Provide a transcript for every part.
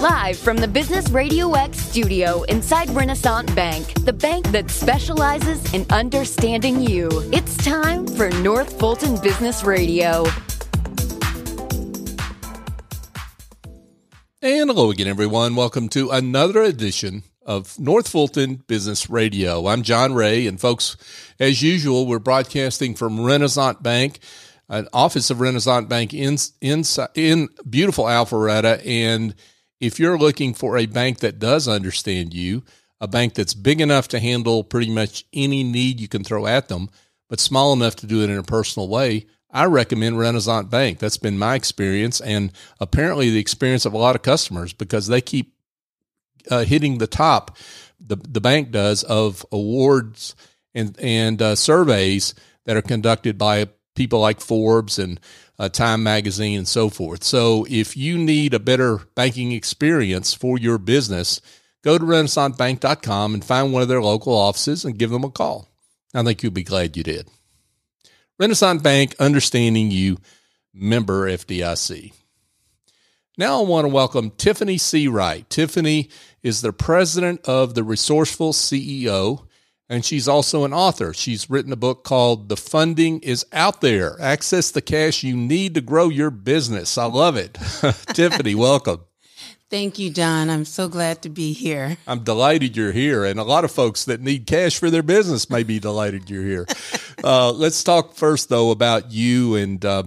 Live from the Business Radio X studio inside Renaissance Bank, the bank that specializes in understanding you. It's time for North Fulton Business Radio. And hello again, everyone. Welcome to another edition of North Fulton Business Radio. I'm John Ray, and folks, as usual, we're broadcasting from Renaissance Bank, an office of Renaissance Bank in in, in beautiful Alpharetta. And if you're looking for a bank that does understand you, a bank that's big enough to handle pretty much any need you can throw at them, but small enough to do it in a personal way, I recommend Renaissance Bank. That's been my experience, and apparently the experience of a lot of customers because they keep uh, hitting the top. The the bank does of awards and and uh, surveys that are conducted by people like Forbes and uh, Time Magazine and so forth. So if you need a better banking experience for your business, go to renaissancebank.com and find one of their local offices and give them a call. I think you'll be glad you did. Renaissance Bank, understanding you, member FDIC. Now I want to welcome Tiffany C. Wright. Tiffany is the president of the Resourceful CEO, and she's also an author. She's written a book called The Funding is Out There Access the Cash You Need to Grow Your Business. I love it. Tiffany, welcome. Thank you, John. I'm so glad to be here. I'm delighted you're here. And a lot of folks that need cash for their business may be delighted you're here. uh, let's talk first, though, about you and, uh,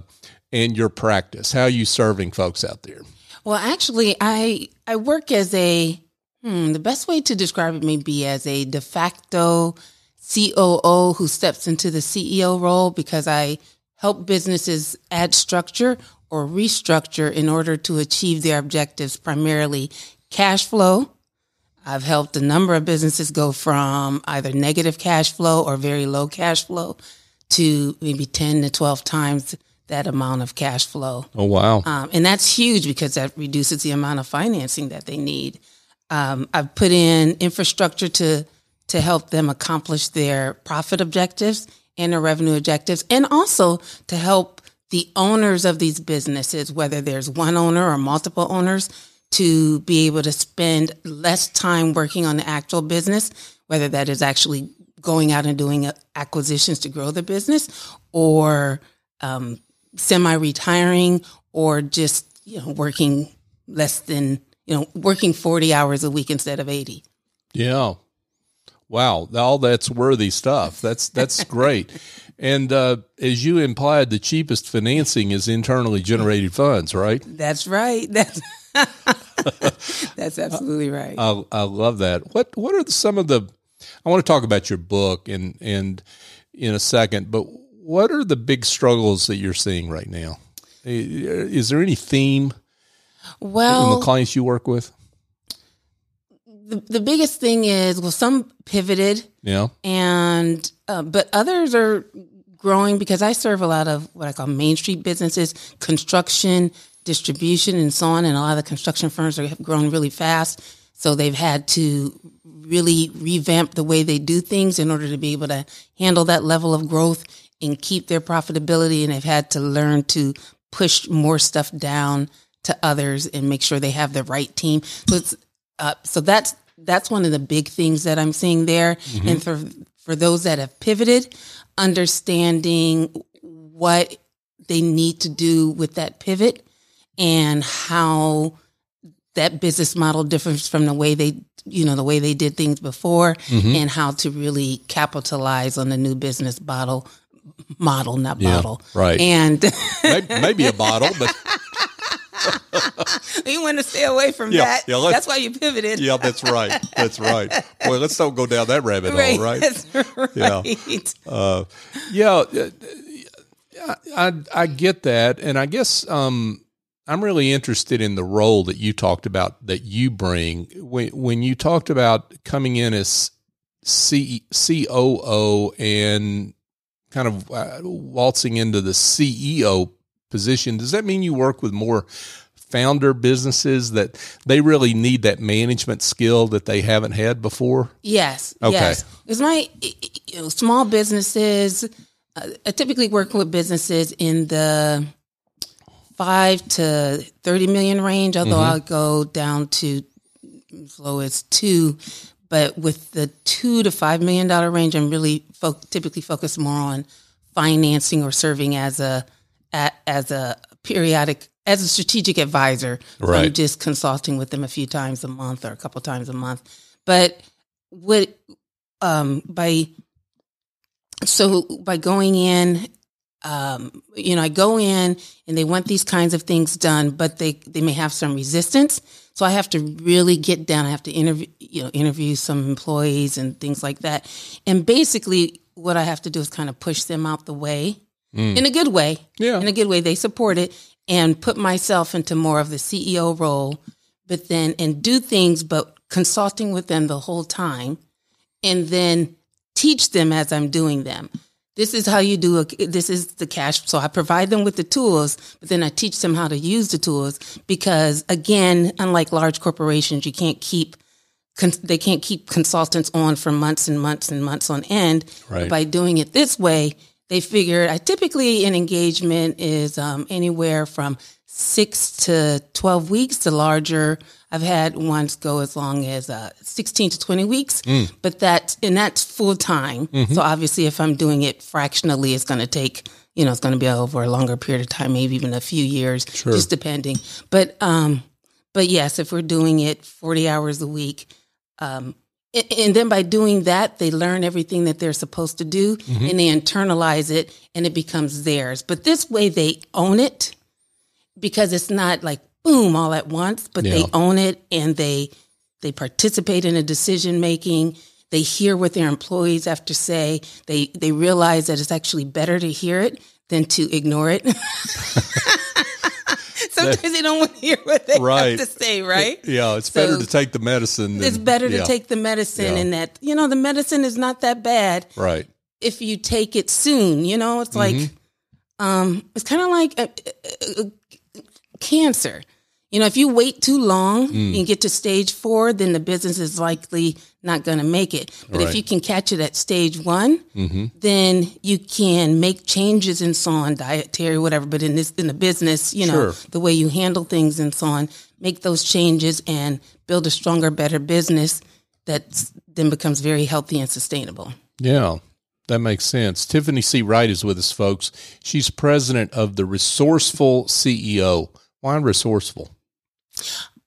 and your practice. How are you serving folks out there? Well, actually, I, I work as a, hmm, the best way to describe it may be as a de facto COO who steps into the CEO role because I help businesses add structure or restructure in order to achieve their objectives, primarily cash flow. I've helped a number of businesses go from either negative cash flow or very low cash flow to maybe 10 to 12 times that amount of cash flow. Oh, wow. Um, and that's huge because that reduces the amount of financing that they need. Um, I've put in infrastructure to, to help them accomplish their profit objectives and their revenue objectives, and also to help the owners of these businesses, whether there's one owner or multiple owners, to be able to spend less time working on the actual business, whether that is actually going out and doing acquisitions to grow the business or um, semi retiring or just you know working less than you know working 40 hours a week instead of 80 yeah wow all that's worthy stuff that's that's great and uh, as you implied, the cheapest financing is internally generated funds, right? That's right. That's that's absolutely right. I, I love that. What What are some of the? I want to talk about your book and and in a second, but what are the big struggles that you're seeing right now? Is there any theme? Well, in the clients you work with. The, the biggest thing is well, some pivoted, yeah, and uh, but others are growing because I serve a lot of what I call Main Street businesses, construction, distribution, and so on. And a lot of the construction firms are, have grown really fast. So they've had to really revamp the way they do things in order to be able to handle that level of growth and keep their profitability. And they've had to learn to push more stuff down to others and make sure they have the right team. So it's, uh, so that's, that's one of the big things that I'm seeing there. Mm-hmm. And for, for those that have pivoted, understanding what they need to do with that pivot and how that business model differs from the way they you know the way they did things before mm-hmm. and how to really capitalize on the new business model model not yeah, bottle right and maybe, maybe a bottle but you want to stay away from yeah, that. Yeah, that's why you pivoted. yeah, that's right. That's right. Well, let's don't go down that rabbit right, hole, right? right. Yeah. Uh, yeah. I, I get that. And I guess um, I'm really interested in the role that you talked about that you bring. When, when you talked about coming in as C, COO and kind of uh, waltzing into the CEO position, does that mean you work with more founder businesses that they really need that management skill that they haven't had before? Yes. Okay. Yes. Because my you know, small businesses, uh, I typically work with businesses in the five to 30 million range, although I'll go down to as low as two. But with the two to five million dollar range, I'm really fo- typically focused more on financing or serving as a, a as a periodic as a strategic advisor. So I'm Right. just consulting with them a few times a month or a couple times a month. But what um, by so by going in um, you know, I go in and they want these kinds of things done, but they they may have some resistance. So I have to really get down. I have to interview, you know, interview some employees and things like that. And basically, what I have to do is kind of push them out the way Mm. in a good way. Yeah. in a good way. They support it and put myself into more of the CEO role, but then and do things, but consulting with them the whole time, and then teach them as I'm doing them. This is how you do a, this is the cash. So I provide them with the tools, but then I teach them how to use the tools because again, unlike large corporations, you can't keep, they can't keep consultants on for months and months and months on end. Right. By doing it this way, they figured I typically an engagement is um, anywhere from six to 12 weeks to larger. I've had ones go as long as uh, 16 to 20 weeks, but that, and that's full time. So obviously if I'm doing it fractionally, it's going to take, you know, it's going to be over a longer period of time, maybe even a few years, just depending. But, um, but yes, if we're doing it 40 hours a week, um, and then by doing that, they learn everything that they're supposed to do mm-hmm. and they internalize it and it becomes theirs. But this way they own it because it's not like boom all at once, but they own it and they they participate in the decision making. They hear what their employees have to say. They they realize that it's actually better to hear it than to ignore it. Sometimes they don't want to hear what they Right. have to say, right? Yeah, it's So- better to take the medicine. Than, it's better to yeah, take the medicine Yeah. and that you know the medicine is not that bad right. if you take it soon you know it's like Mm-hmm. um it's kind of like a, a- a- cancer you know if you wait too long Mm. and get to stage four then the business is likely not going to make it but Right. if you can catch it at stage one Mm-hmm. then you can make changes and so on dietary whatever but in this in the business you know Sure. the way you handle things and so on make those changes and build a stronger better business that then becomes very healthy and sustainable Yeah, that makes sense. Tiffany C. Wright is with us, folks. She's president of the Resourceful CEO. Why resourceful?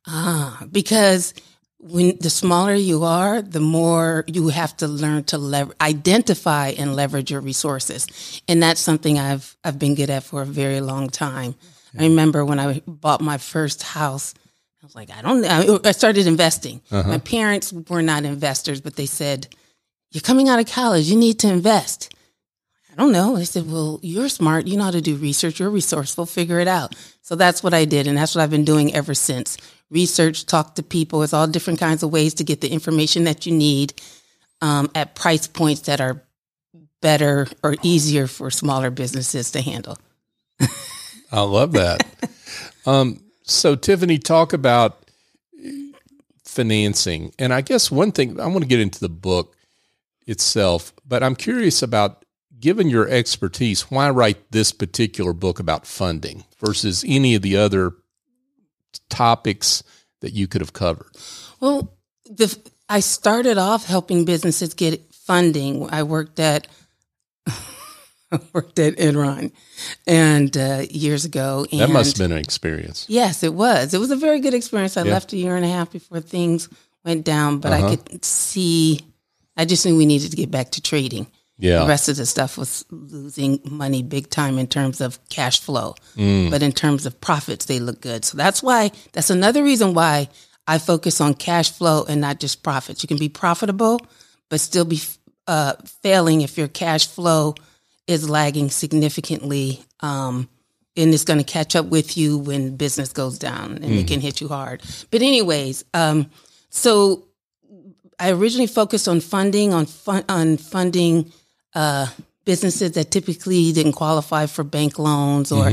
Ah, because when the smaller you are, the more you have to learn to lever- identify and leverage your resources, and that's something I've I've been good at for a very long time. I remember when I bought my first house. I was like, I don't know. I started investing. My parents were not investors, but they said, You're coming out of college. You need to invest. I don't know. They said, Well, you're smart. You know how to do research. You're resourceful. Figure it out. So that's what I did. And that's what I've been doing ever since. Research, talk to people. It's all different kinds of ways to get the information that you need um, at price points that are better or easier for smaller businesses to handle. I love that. um, so, Tiffany, talk about financing. And I guess one thing I want to get into the book itself, but I'm curious about given your expertise, why write this particular book about funding versus any of the other topics that you could have covered? Well, the I started off helping businesses get funding. I worked at I worked at Enron and uh, years ago. And That must have been an experience. Yes, it was. It was a very good experience. I Yeah. left a year and a half before things went down, but Uh-huh. I could see. I just knew we needed to get back to trading. The Yeah. rest of the stuff was losing money big time in terms of cash flow, Mm. but in terms of profits, they look good. So that's why. That's another reason why I focus on cash flow and not just profits. You can be profitable, but still be uh, failing if your cash flow is lagging significantly. Um, and it's going to catch up with you when business goes down and it can hit you hard. But anyways, um, so I originally focused on funding on fun, on funding uh, businesses that typically didn't qualify for bank loans or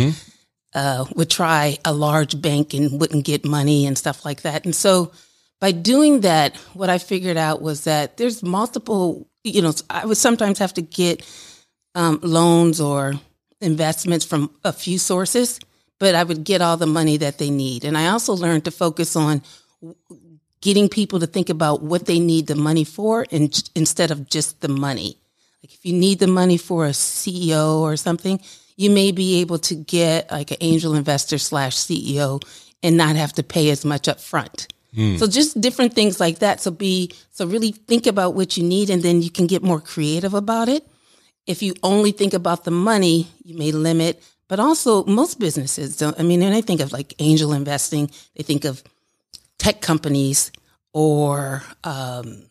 uh, would try a large bank and wouldn't get money and stuff like that. And so by doing that, what I figured out was that there's multiple. You know, I would sometimes have to get um, loans or investments from a few sources, but I would get all the money that they need. And I also learned to focus on getting people to think about what they need the money for and, instead of just the money. Like if you need the money for a CEO or something, you may be able to get like an angel investor slash CEO and not have to pay as much up front. Mm. So just different things like that. So be, so really think about what you need and then you can get more creative about it. If you only think about the money, you may limit, but also most businesses don't, I mean, when I think of like angel investing, they think of tech companies or, um,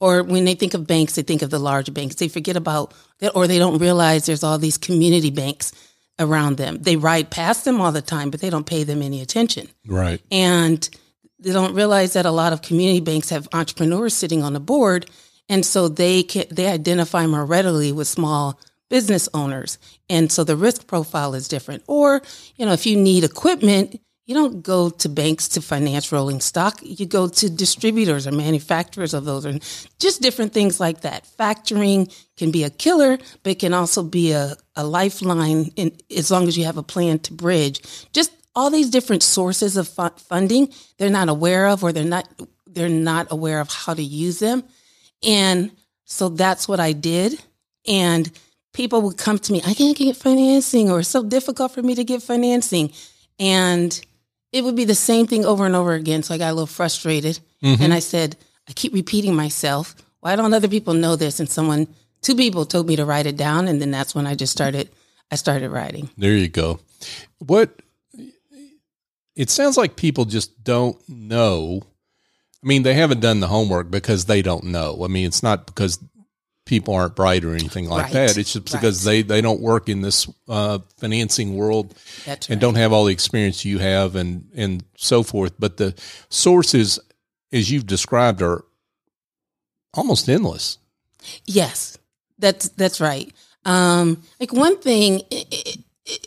or when they think of banks, they think of the large banks. They forget about that, or they don't realize there's all these community banks around them. They ride past them all the time, but they don't pay them any attention. Right. And they don't realize that a lot of community banks have entrepreneurs sitting on the board, and so they can they identify more readily with small business owners, and so the risk profile is different. Or you know, if you need equipment, you don't go to banks to finance rolling stock. You go to distributors or manufacturers of those, and just different things like that. Factoring can be a killer, but it can also be a, a lifeline in, as long as you have a plan to bridge. Just all these different sources of fu- funding they're not aware of, or they're not they're not aware of how to use them, and so that's what I did. And people would come to me, I can't get financing, or it's so difficult for me to get financing, and it would be the same thing over and over again. So I got a little frustrated mm-hmm. and I said, I keep repeating myself. Why don't other people know this? And someone, two people told me to write it down. And then that's when I just started, I started writing. There you go. What, it sounds like people just don't know. I mean, they haven't done the homework because they don't know. I mean, it's not because people aren't bright or anything like right. that. It's just because right. they, they don't work in this uh, financing world That's and right. don't have all the experience you have and, and so forth. But the sources, as you've described, are almost endless. Yes, that's that's right. Um, like one thing, it, it,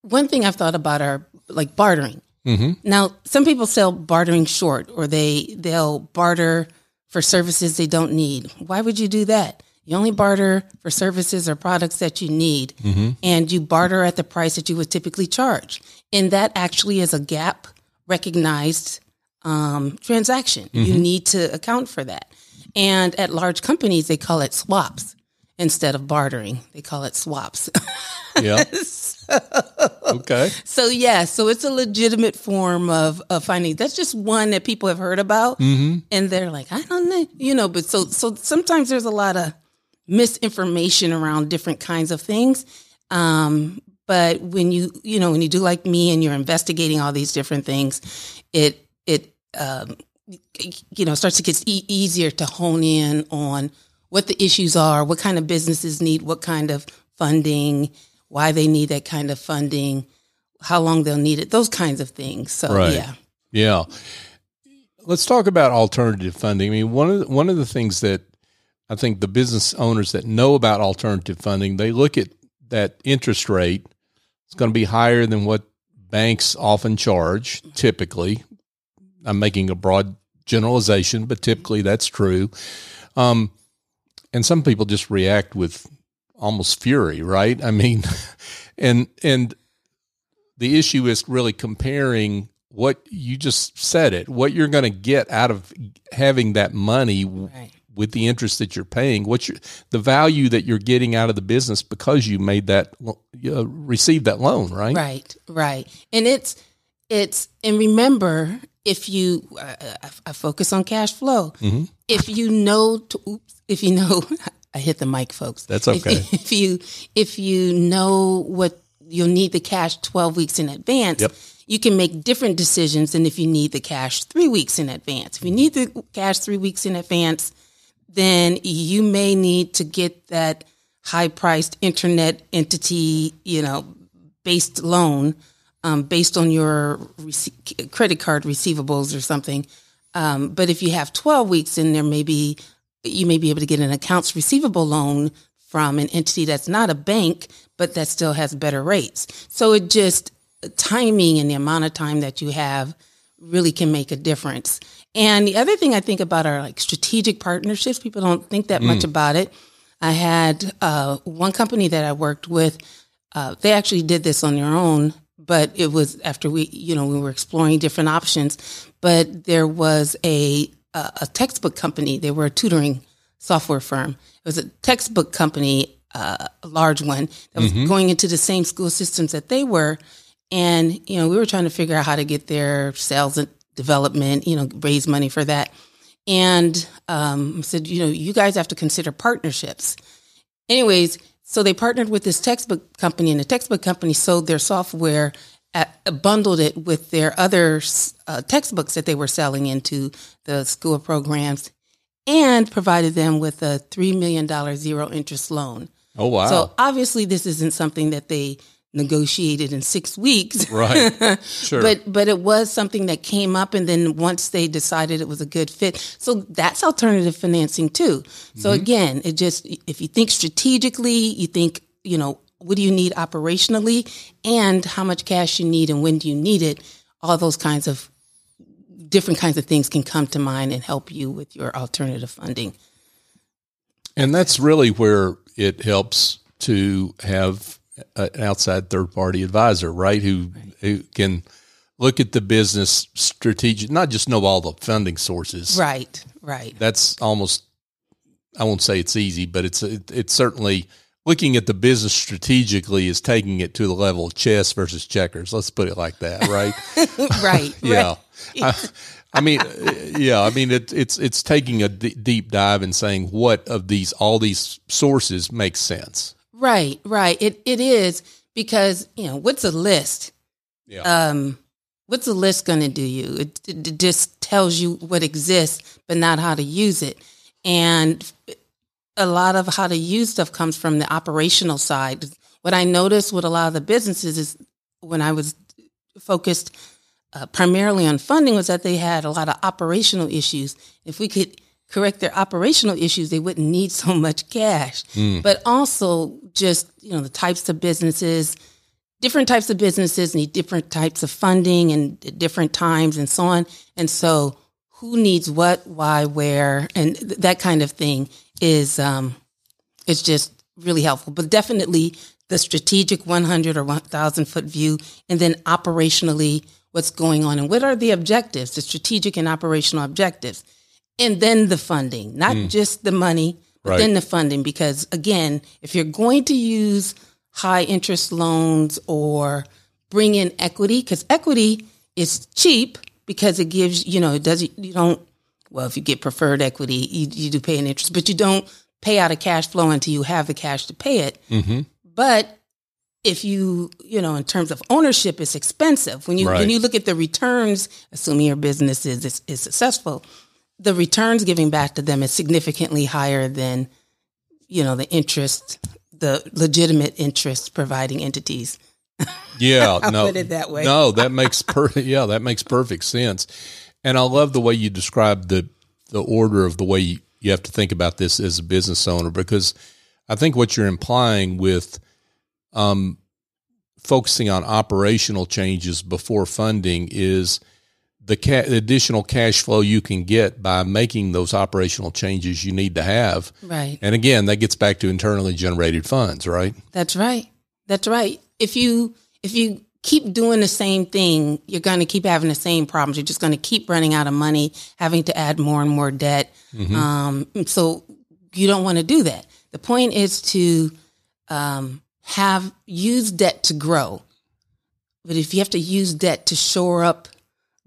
one thing I've thought about are like bartering. Mm-hmm. Now, some people sell bartering short, or they they'll barter for services they don't need. Why would you do that? You only barter for services or products that you need, mm-hmm. and you barter at the price that you would typically charge. And that actually is a GAAP recognized um, transaction. Mm-hmm. You need to account for that. And at large companies, they call it swaps instead of bartering. They call it swaps. Yeah. so, okay. So yeah, so it's a legitimate form of, of finding. That's just one that people have heard about, mm-hmm. and they're like, I don't know, you know. But so so sometimes there's a lot of misinformation around different kinds of things. Um, but when you you know when you do like me and you're investigating all these different things, it it um, you know starts to get e- easier to hone in on what the issues are, what kind of businesses need what kind of funding, why they need that kind of funding, how long they'll need it, those kinds of things. So right. yeah, yeah. Let's talk about alternative funding. I mean, one of the, one of the things that I think the business owners that know about alternative funding, they look at that interest rate. It's going to be higher than what banks often charge, typically. I'm making a broad generalization, but typically that's true. Um, and some people just react with almost fury, right? I mean, and and the issue is really comparing what you just said it, what you're going to get out of having that money right with the interest that you're paying what's your, the value that you're getting out of the business because you made that uh, received that loan right? Right right. And it's it's and remember if you uh, I, I, focus on cash flow. Mm-hmm. if you know to, oops, if you know i hit the mic folks. That's okay. if, if, you if you know what you'll need the cash 12 weeks in advance yep. you can make different decisions than if you need the cash three weeks in advance. If you need the cash three weeks in advance then you may need to get that high priced internet entity, you know, based loan um, based on your rec- credit card receivables or something. Um, but if you have 12 weeks, in there may be, you may be able to get an accounts receivable loan from an entity that's not a bank, but that still has better rates. So it just, timing and the amount of time that you have really can make a difference. And the other thing I think about are like strategic partnerships. People don't think that mm. much about it. I had uh, one company that I worked with. Uh, they actually did this on their own, but it was after we, you know, we were exploring different options. But there was a a, a textbook company. They were a tutoring software firm. It was a textbook company, uh, a large one that was Mm-hmm. going into the same school systems that they were. And you know, we were trying to figure out how to get their sales and development, you know, raise money for that. And um, said, you know, you guys have to consider partnerships. Anyways, so they partnered with this textbook company, and the textbook company sold their software, at, bundled it with their other uh, textbooks that they were selling into the school programs, and provided them with a $3 million zero interest loan. Oh wow. So obviously, this isn't something that they negotiated in six weeks. right. Sure. But but it was something that came up, and then once they decided it was a good fit, so that's alternative financing too. So Mm-hmm. again, it just if you think strategically, you think you know what do you need operationally, and how much cash you need, and when do you need it. All those kinds of different kinds of things can come to mind and help you with your alternative funding. And that's really where it helps to have an outside third party advisor, right? Who who can look at the business strategic, not just know all the funding sources. Right, right. That's almost I won't say it's easy, but it's it, it's certainly looking at the business strategically is taking it to the level of chess versus checkers. Let's put it like that, right? right, yeah. right. I, I mean, yeah. I mean, it, it's it's taking a d- deep dive and saying what of these all these sources makes sense. Right, right. It it is because you know what's a list? Yeah. Um, what's a list going to do you? It, it, it just tells you what exists, but not how to use it. And a lot of how to use stuff comes from the operational side. What I noticed with a lot of the businesses is when I was focused uh, primarily on funding was that they had a lot of operational issues. If we could correct their operational issues, they wouldn't need so much cash. But also just, you know, the types of businesses, different types of businesses need different types of funding and different times and so on. And so who needs what, why, where, and th- that kind of thing is um is just really helpful. But definitely the strategic 100 or 1000 foot view and then operationally what's going on and what are the objectives, the strategic and operational objectives. And then the funding, not just the money, but Right. then the funding because again, if you're going to use high interest loans or bring in equity cuz equity is cheap because it gives, you know, it doesn't, you don't well, if you get preferred equity, you, you do pay an interest, but you don't pay out a cash flow until you have the cash to pay it. Mm-hmm. But if you, you know, in terms of ownership, it's expensive. When you Right. when you look at the returns, assuming your business is, is is successful, the returns giving back to them is significantly higher than, you know, the interest, the legitimate interest providing entities. Yeah, no, put it that way. No, that makes perfect. Yeah, that makes perfect sense. And I love the way you describe the the order of the way you, you have to think about this as a business owner because I think what you're implying with um, focusing on operational changes before funding is the, ca- the additional cash flow you can get by making those operational changes you need to have. Right. And again, that gets back to internally generated funds, right? That's right. That's right. If you if you keep doing the same thing, you're going to keep having the same problems. You're just going to keep running out of money, having to add more and more debt. Um, so you don't want to do that. The point is to um, have use debt to grow. But if you have to use debt to shore up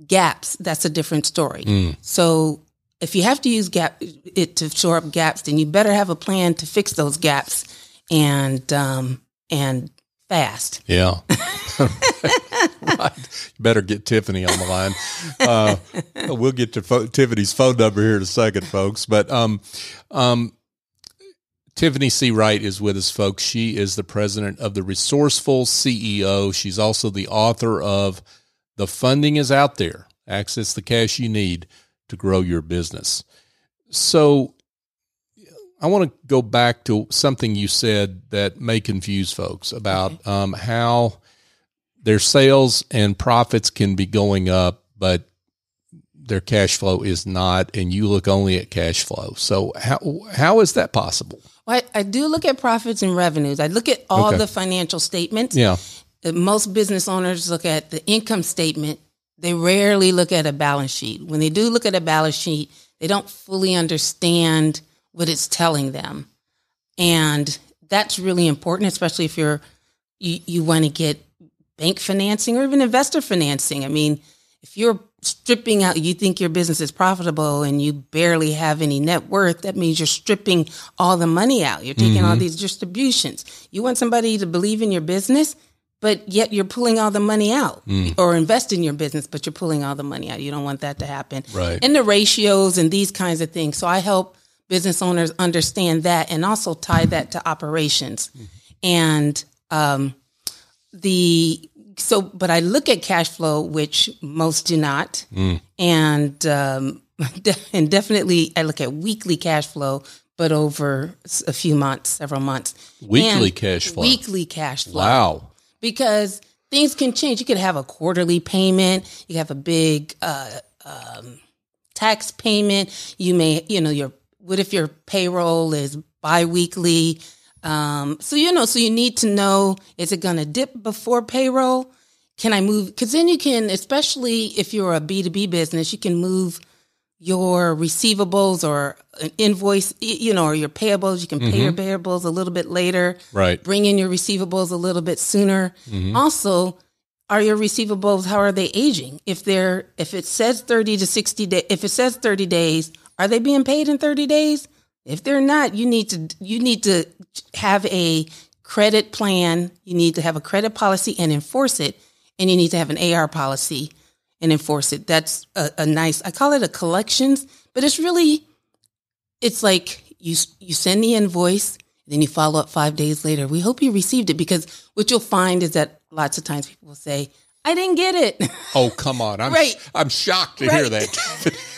gaps, that's a different story. So if you have to use gap it to shore up gaps, then you better have a plan to fix those gaps and um, and fast. Yeah. right. Better get Tiffany on the line. Uh, we'll get to fo- Tiffany's phone number here in a second, folks. But um, um, Tiffany C. Wright is with us, folks. She is the president of the Resourceful CEO. She's also the author of The Funding is Out There Access the Cash You Need to Grow Your Business. So, I want to go back to something you said that may confuse folks about um, how their sales and profits can be going up, but their cash flow is not, and you look only at cash flow. So how how is that possible? Well, I, I do look at profits and revenues. I look at all Okay. the financial statements. Yeah, most business owners look at the income statement. They rarely look at a balance sheet. When they do look at a balance sheet, they don't fully understand what it's telling them. And that's really important, especially if you're you, you want to get bank financing or even investor financing. I mean, if you're stripping out, you think your business is profitable and you barely have any net worth, that means you're stripping all the money out. You're taking mm-hmm. all these distributions. You want somebody to believe in your business, but yet you're pulling all the money out mm. or invest in your business, but you're pulling all the money out. You don't want that to happen. Right. And the ratios and these kinds of things. So I help business owners understand that and also tie that to operations. Mm. And um, the so, but I look at cash flow, which most do not, mm. and um, and definitely I look at weekly cash flow, but over a few months, several months. Weekly and cash flow. Weekly cash flow. Wow. Because things can change. You could have a quarterly payment. You have a big uh, um, tax payment. You may, you know, your what if your payroll is biweekly? Um, so you know, so you need to know is it going to dip before payroll? Can I move? Because then you can, especially if you're a B two B business, you can move your receivables or an invoice, you know, or your payables. You can pay mm-hmm. your payables a little bit later. Right. Bring in your receivables a little bit sooner. Mm-hmm. Also, are your receivables how are they aging? If they're if it says thirty to sixty days, if it says thirty days, are they being paid in thirty days? If they're not, you need to you need to have a credit plan. You need to have a credit policy and enforce it. And you need to have an AR policy and enforce it. That's a, a nice. I call it a collections, but it's really it's like you you send the invoice, then you follow up five days later. We hope you received it because what you'll find is that lots of times people will say, "I didn't get it." Oh come on! I'm right. I'm shocked to right. hear that.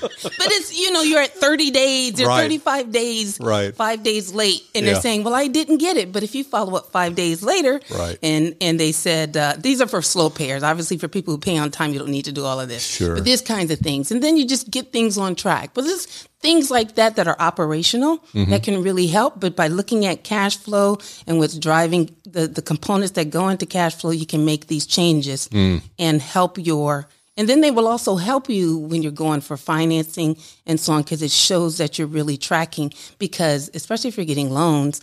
but it's you know you're at 30 days or right. 35 days right. five days late. And yeah. they're saying well i didn't get it. But if you follow up five days later right. and and they said uh, these are for slow payers. Obviously for people who pay on time you don't need to do all of this. Sure. But these kinds of things. And then you just get things on track. But there's things like that that are operational mm-hmm. that can really help. But by looking at cash flow and what's driving the the components that go into cash flow you can make these changes mm. and help your and then they will also help you when you're going for financing and so on, because it shows that you're really tracking. Because especially if you're getting loans,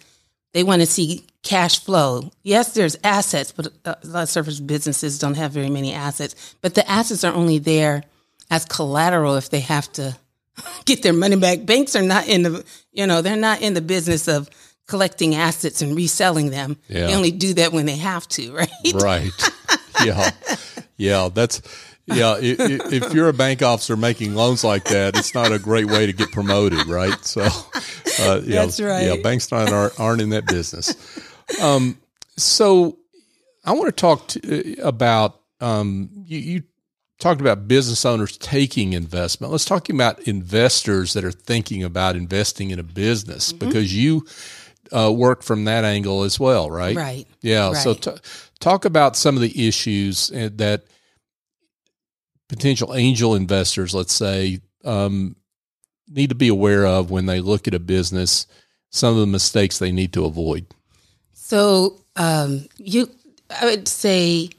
they want to see cash flow. Yes, there's assets, but uh, a lot of service businesses don't have very many assets. But the assets are only there as collateral if they have to get their money back. Banks are not in the, you know, they're not in the business of collecting assets and reselling them. Yeah. They only do that when they have to, right? Right. Yeah. Yeah. That's, yeah, if you're a bank officer making loans like that, it's not a great way to get promoted, right? So, uh, that's right. Yeah, banks not aren't, aren't in that business. Um, so, I want to talk to, uh, about um, you, you talked about business owners taking investment. Let's talk about investors that are thinking about investing in a business mm-hmm. because you uh, work from that angle as well, right? Right. Yeah. Right. So, t- talk about some of the issues uh, that potential angel investors, let's say, um, need to be aware of when they look at a business, some of the mistakes they need to avoid? So, um, you, I would say,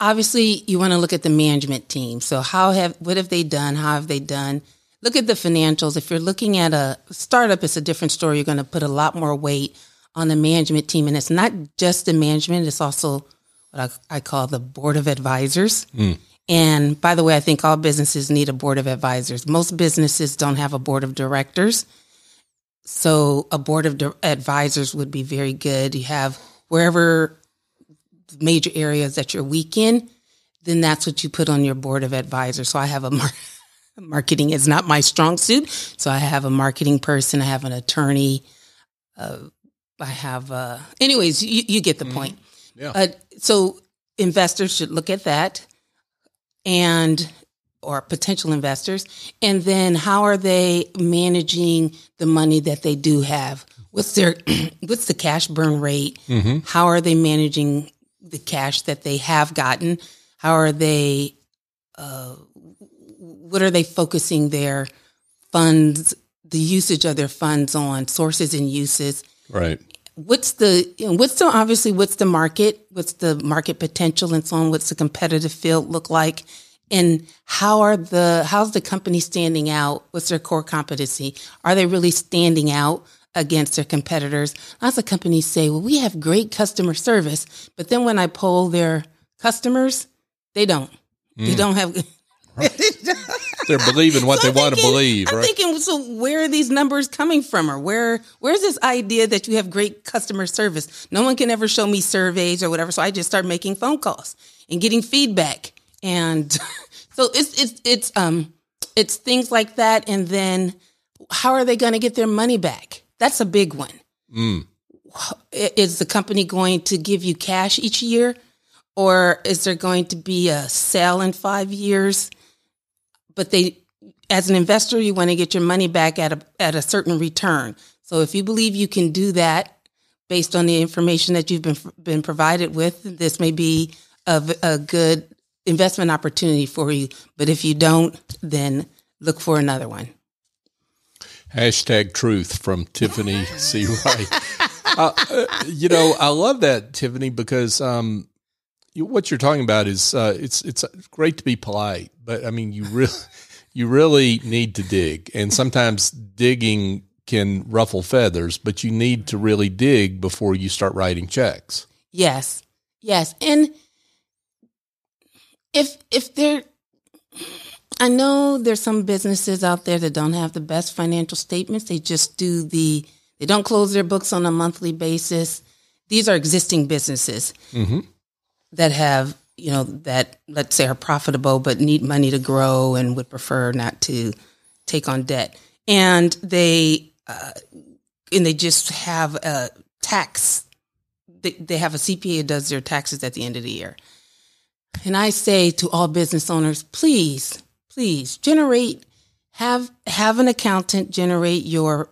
obviously, you want to look at the management team. So, how have what have they done? How have they done? Look at the financials. If you're looking at a startup, it's a different story. You're going to put a lot more weight on the management team, and it's not just the management; it's also what I, I call the board of advisors. Mm. And by the way, I think all businesses need a board of advisors. Most businesses don't have a board of directors. So a board of de- advisors would be very good. You have wherever major areas that you're weak in, then that's what you put on your board of advisors. So I have a mar- marketing is not my strong suit. So I have a marketing person. I have an attorney. Uh, I have, uh, anyways, you, you get the mm-hmm. point. Yeah. Uh, so investors should look at that and or potential investors and then how are they managing the money that they do have? What's their what's the cash burn rate? Mm-hmm. how are they managing the cash that they have gotten? How are they uh, what are they focusing their funds the usage of their funds on sources and uses? Right what's the you know, what's the obviously what's the market what's the market potential and so on what's the competitive field look like and how are the how's the company standing out? What's their core competency? Are they really standing out against their competitors? Lots of companies say well we have great customer service but then when i poll their customers they don't. They mm. don't have They're believing what So they want to believe, I'm right? thinking, so where are these numbers coming from, or where where's this idea that you have great customer service? No one can ever show me surveys or whatever, so I just start making phone calls and getting feedback, and so it's it's it's um it's things like that, and then how are they going to get their money back? That's a big one. Mm. Is the company going to give you cash each year, or is there going to be a sale in five years? But they, as an investor, you want to get your money back at a at a certain return. So if you believe you can do that based on the information that you've been been provided with, this may be a, a good investment opportunity for you. But if you don't, then look for another one. Hashtag truth from Tiffany C. Wright. Uh, uh, you know, I love that, Tiffany, because um, you, what you're talking about is uh, it's it's great to be polite, but I mean, you really you really need to dig, and sometimes digging can ruffle feathers, but you need to really dig before you start writing checks. Yes. Yes. And if if there I know there's some businesses out there that don't have the best financial statements. They just do the they don't close their books on a monthly basis. These are existing businesses mm-hmm. that have, you know, that let's say are profitable but need money to grow and would prefer not to take on debt. And they uh, and they just have a tax they, they have a CPA who does their taxes at the end of the year. And I say to all business owners, please, please generate, have, have an accountant generate your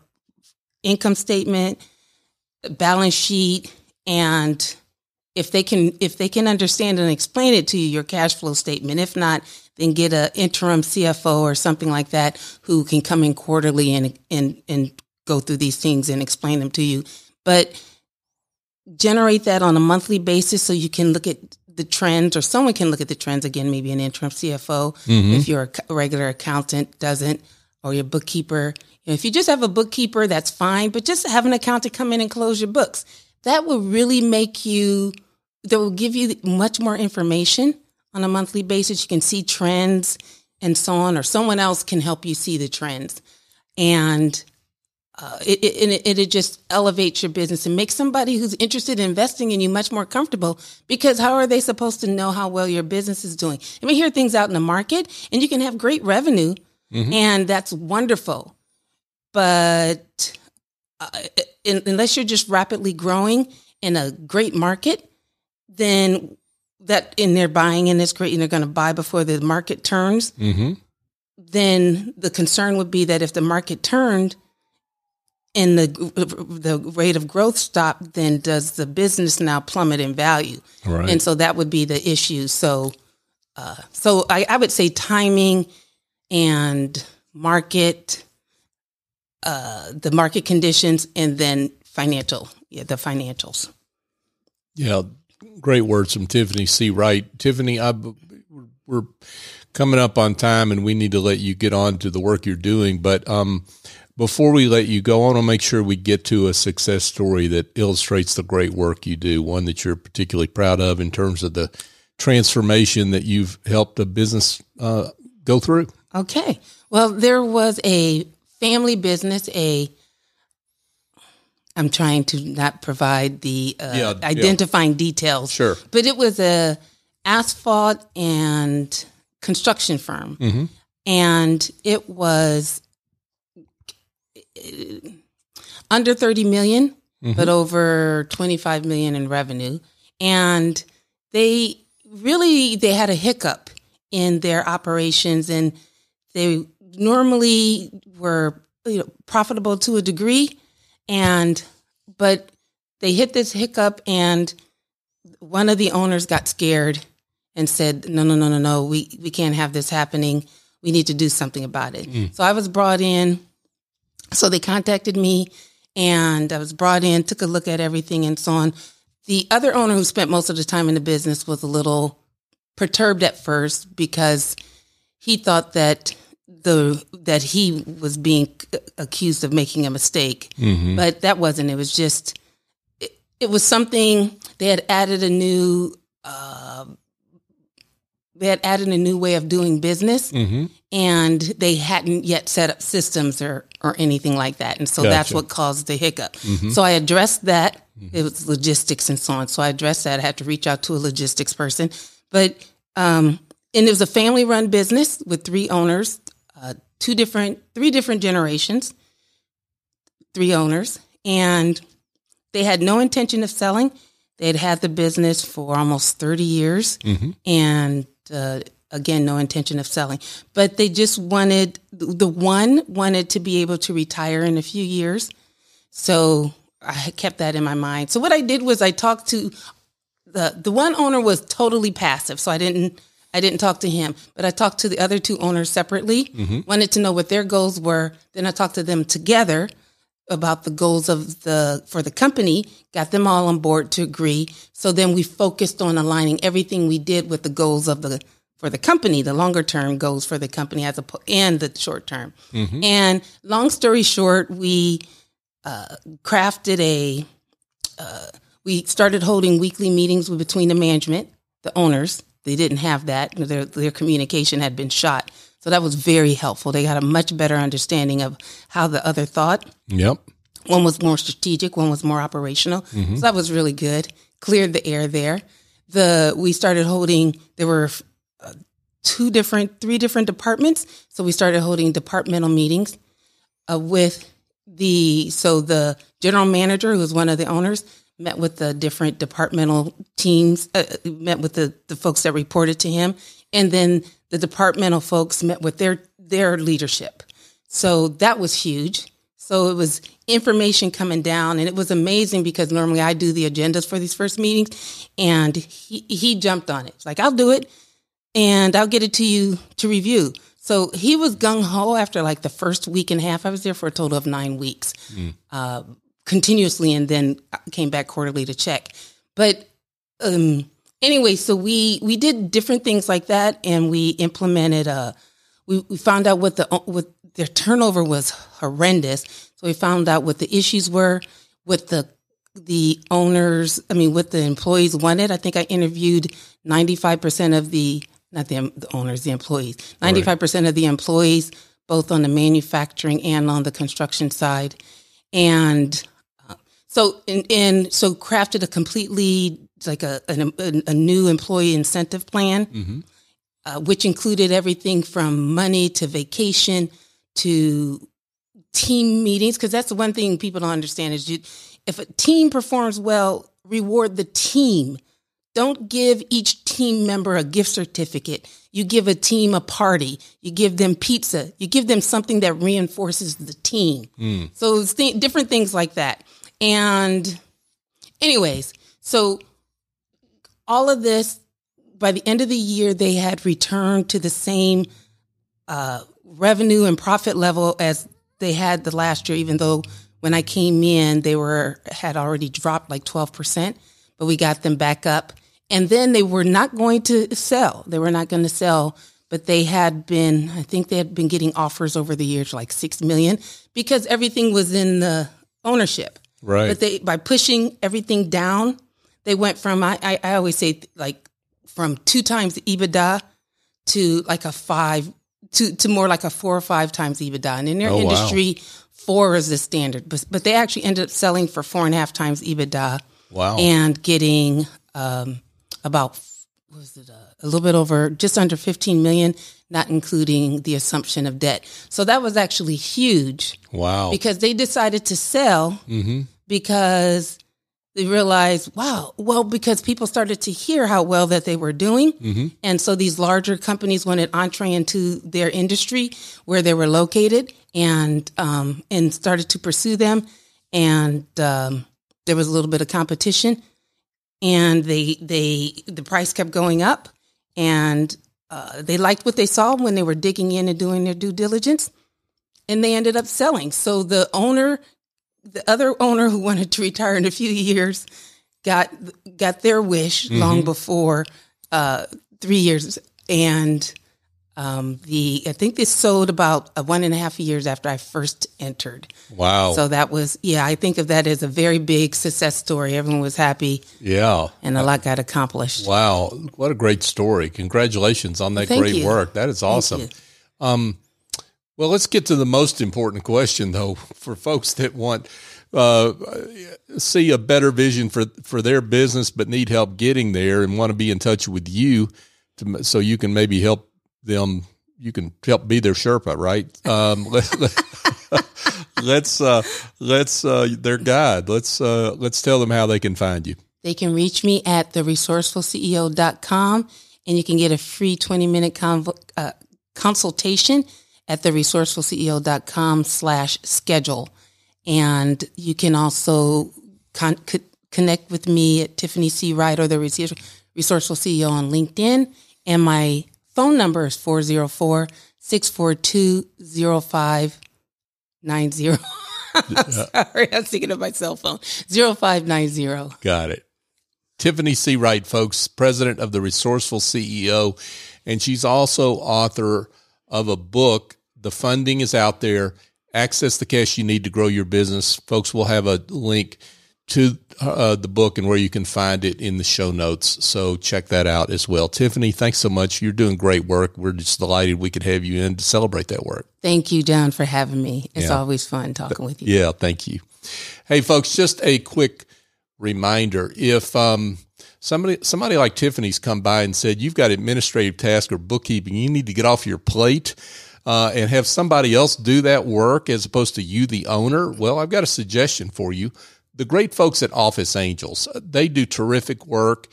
income statement, balance sheet, and if they can, if they can understand and explain it to you, your cash flow statement. If not, then get a interim CFO or something like that who can come in quarterly and, and, and go through these things and explain them to you. But generate that on a monthly basis so you can look at the trends or someone can look at the trends again maybe an interim cfo mm-hmm. if your regular accountant doesn't or your bookkeeper if you just have a bookkeeper that's fine but just have an accountant come in and close your books that will really make you that will give you much more information on a monthly basis you can see trends and so on or someone else can help you see the trends and uh, it, it, it, it just elevates your business and makes somebody who's interested in investing in you much more comfortable because how are they supposed to know how well your business is doing? I mean, hear things out in the market and you can have great revenue and that's wonderful. But uh, in, unless you're just rapidly growing in a great market, then that in they're buying in this great and they're going to buy before the market turns, Mm-hmm. then the concern would be that if the market turned and the the rate of growth stopped, then does the business now plummet in value? Right. And so that would be the issue. So, uh, so I, I would say timing and market, uh, the market conditions, and then financial, yeah, the financials. Yeah, great words from Tiffany C. Wright. Tiffany, I, we're coming up on time, and we need to let you get on to the work you're doing. But um, before we let you go, I want to make sure we get to a success story that illustrates the great work you do. One that you're particularly proud of in terms of the transformation that you've helped a business uh, go through. Okay. Well, there was a family business, a I'm trying to not provide the uh, Yeah, yeah. identifying details. Sure. But it was a asphalt and construction firm. Mm-hmm. And it was under 30 million, but over 25 million in revenue. And they really they had a hiccup in their operations and they normally were you know, profitable to a degree and but they hit this hiccup and one of the owners got scared and said no no no no no we we can't have this happening. We need to do something about it. Mm. So i was brought in. So they contacted me and I was brought in, took a look at everything and so on. The other owner who spent most of the time in the business was a little perturbed at first because he thought that the that he was being accused of making a mistake, mm-hmm. but that wasn't. It was just it, it, was something they had added a new uh, they had added a new way of doing business, mm-hmm. and they hadn't yet set up systems or or anything like that, and so gotcha. that's what caused the hiccup. Mm-hmm. So I addressed that. Mm-hmm. It was logistics and so on. So I addressed that. I had to reach out to a logistics person, but um, and it was a family run business with three owners uh, two different, three different generations, three owners, and they had no intention of selling. They'd had the business for almost 30 years mm-hmm. and uh, again, no intention of selling. But they just wanted, the one wanted to be able to retire in a few years. So I kept that in my mind. So what I did was I talked to the, the one owner was totally passive. So I didn't, I didn't talk to him, but I talked to the other two owners separately, mm-hmm. wanted to know what their goals were. Then I talked to them together about the goals of the for the company, got them all on board to agree. So then we focused on aligning everything we did with the goals of the for the company, the longer term goals for the company as a and the short term. Mm-hmm. And long story short, we uh, crafted a uh, we started holding weekly meetings between the management, the owners, they didn't have that. Their, their communication had been shot. So that was very helpful. They got a much better understanding of how the other thought. Yep. One was more strategic, one was more operational. Mm-hmm. So that was really good. Cleared the air there. The we started holding there were uh, two different three different departments. So we started holding departmental meetings uh, with the so the general manager who was one of the owners met with the different departmental teams, uh, met with the, the folks that reported to him, and then the departmental folks met with their their leadership. So that was huge. So it was information coming down, and it was amazing because normally I do the agendas for these first meetings, and he he jumped on it. It's like I'll do it, and I'll get it to you to review. So he was gung ho after like the first week and a half. I was there for a total of nine weeks. Mm. Uh, continuously and then came back quarterly to check. But um, anyway, so we we did different things like that, and we implemented a. Uh, we, we found out what the what their turnover was horrendous. So we found out what the issues were, what the the owners, I mean, what the employees wanted. I think I interviewed ninety five percent of the not the, the owners, the employees, ninety five percent of the employees, both on the manufacturing and on the construction side, and so and, and so crafted a completely like a a, a new employee incentive plan, mm-hmm. uh, which included everything from money to vacation to team meetings. Because that's the one thing people don't understand is you, if a team performs well, reward the team. Don't give each team member a gift certificate. You give a team a party. You give them pizza. You give them something that reinforces the team. Mm. So th- different things like that. And, anyways, so all of this, by the end of the year, they had returned to the same uh, revenue and profit level as they had the last year, even though when I came in, they were had already dropped like 12%, but we got them back up. And then they were not going to sell. They were not going to sell, but they had been, I think they had been getting offers over the years, like 6 million, because everything was in the ownership. Right. But they by pushing everything down, they went from I, I, I always say like from two times EBITDA to like a five to to more like a four or five times EBITDA. And in their oh, industry, wow. four is the standard. But but they actually ended up selling for four and a half times EBITDA. Wow. And getting um, about was it uh, a little bit over just under 15 million not including the assumption of debt. So that was actually huge. Wow. Because they decided to sell mm-hmm. because they realized wow well because people started to hear how well that they were doing. Mm-hmm. and so these larger companies wanted entree into their industry where they were located and um, and started to pursue them. And um, there was a little bit of competition and they they the price kept going up, and uh, they liked what they saw when they were digging in and doing their due diligence, and they ended up selling. So the owner the other owner who wanted to retire in a few years got got their wish mm-hmm. long before uh, three years, and um, the I think this sold about one and a half years after I first entered. Wow! So that was yeah. I think of that as a very big success story. Everyone was happy. Yeah, and a lot got accomplished. Wow! What a great story! Congratulations on that Thank great you. work. That is awesome. Um, well, let's get to the most important question, though, for folks that want uh, see a better vision for for their business, but need help getting there and want to be in touch with you, to, so you can maybe help them you can help be their Sherpa, right? Um, let, us uh, let's uh, their guide. Let's uh, let's tell them how they can find you. They can reach me at theresourcefulceo.com and you can get a free 20 minute uh, consultation at theresourcefulceo.com slash schedule. And you can also con- connect with me at Tiffany C. Wright or the Resourceful CEO on LinkedIn. And my phone number is 404 642 0590. Sorry, I was thinking of my cell phone. 0590. Got it. Tiffany C. Wright, folks, president of the Resourceful CEO. And she's also author of a book. The funding is out there. Access the cash you need to grow your business. Folks, we'll have a link to uh, the book and where you can find it in the show notes. So check that out as well. Tiffany, thanks so much. You're doing great work. We're just delighted we could have you in to celebrate that work. Thank you, John, for having me. It's yeah. always fun talking with you. Yeah, thank you. Hey, folks, just a quick reminder. If um, somebody somebody like Tiffany's come by and said you've got administrative tasks or bookkeeping, you need to get off your plate. Uh, and have somebody else do that work as opposed to you, the owner. Well, I've got a suggestion for you the great folks at Office Angels, they do terrific work.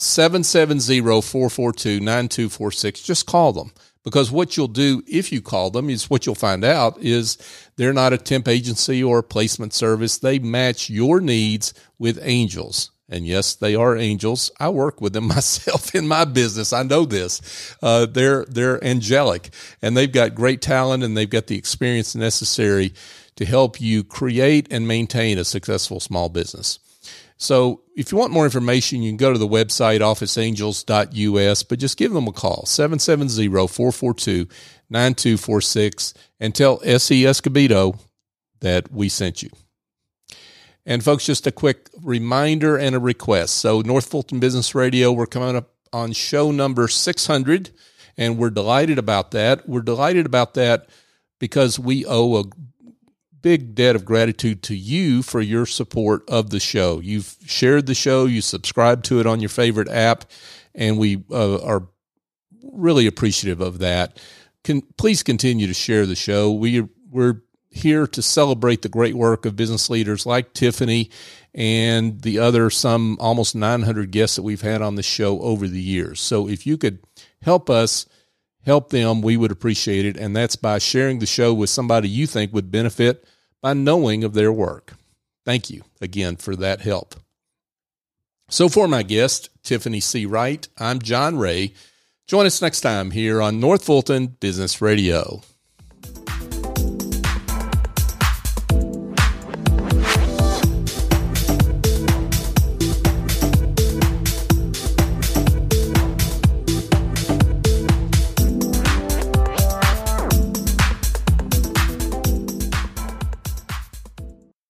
770-442-9246. Just call them because what you'll do if you call them is what you'll find out is they're not a temp agency or a placement service. They match your needs with angels. And yes, they are angels. I work with them myself in my business. I know this. Uh, they're they're angelic, and they've got great talent, and they've got the experience necessary to help you create and maintain a successful small business. So if you want more information, you can go to the website officeangels.us, but just give them a call, 770-442-9246, and tell S.E. Escobedo that we sent you. And folks, just a quick reminder and a request. So North Fulton Business Radio, we're coming up on show number 600, and we're delighted about that. We're delighted about that because we owe a big debt of gratitude to you for your support of the show. You've shared the show, you subscribe to it on your favorite app, and we uh, are really appreciative of that. Can please continue to share the show. We we're here to celebrate the great work of business leaders like Tiffany and the other some almost 900 guests that we've had on the show over the years. So if you could help us help them, we would appreciate it. And that's by sharing the show with somebody you think would benefit by knowing of their work. Thank you again for that help. So, for my guest, Tiffany C. Wright, I'm John Ray. Join us next time here on North Fulton Business Radio.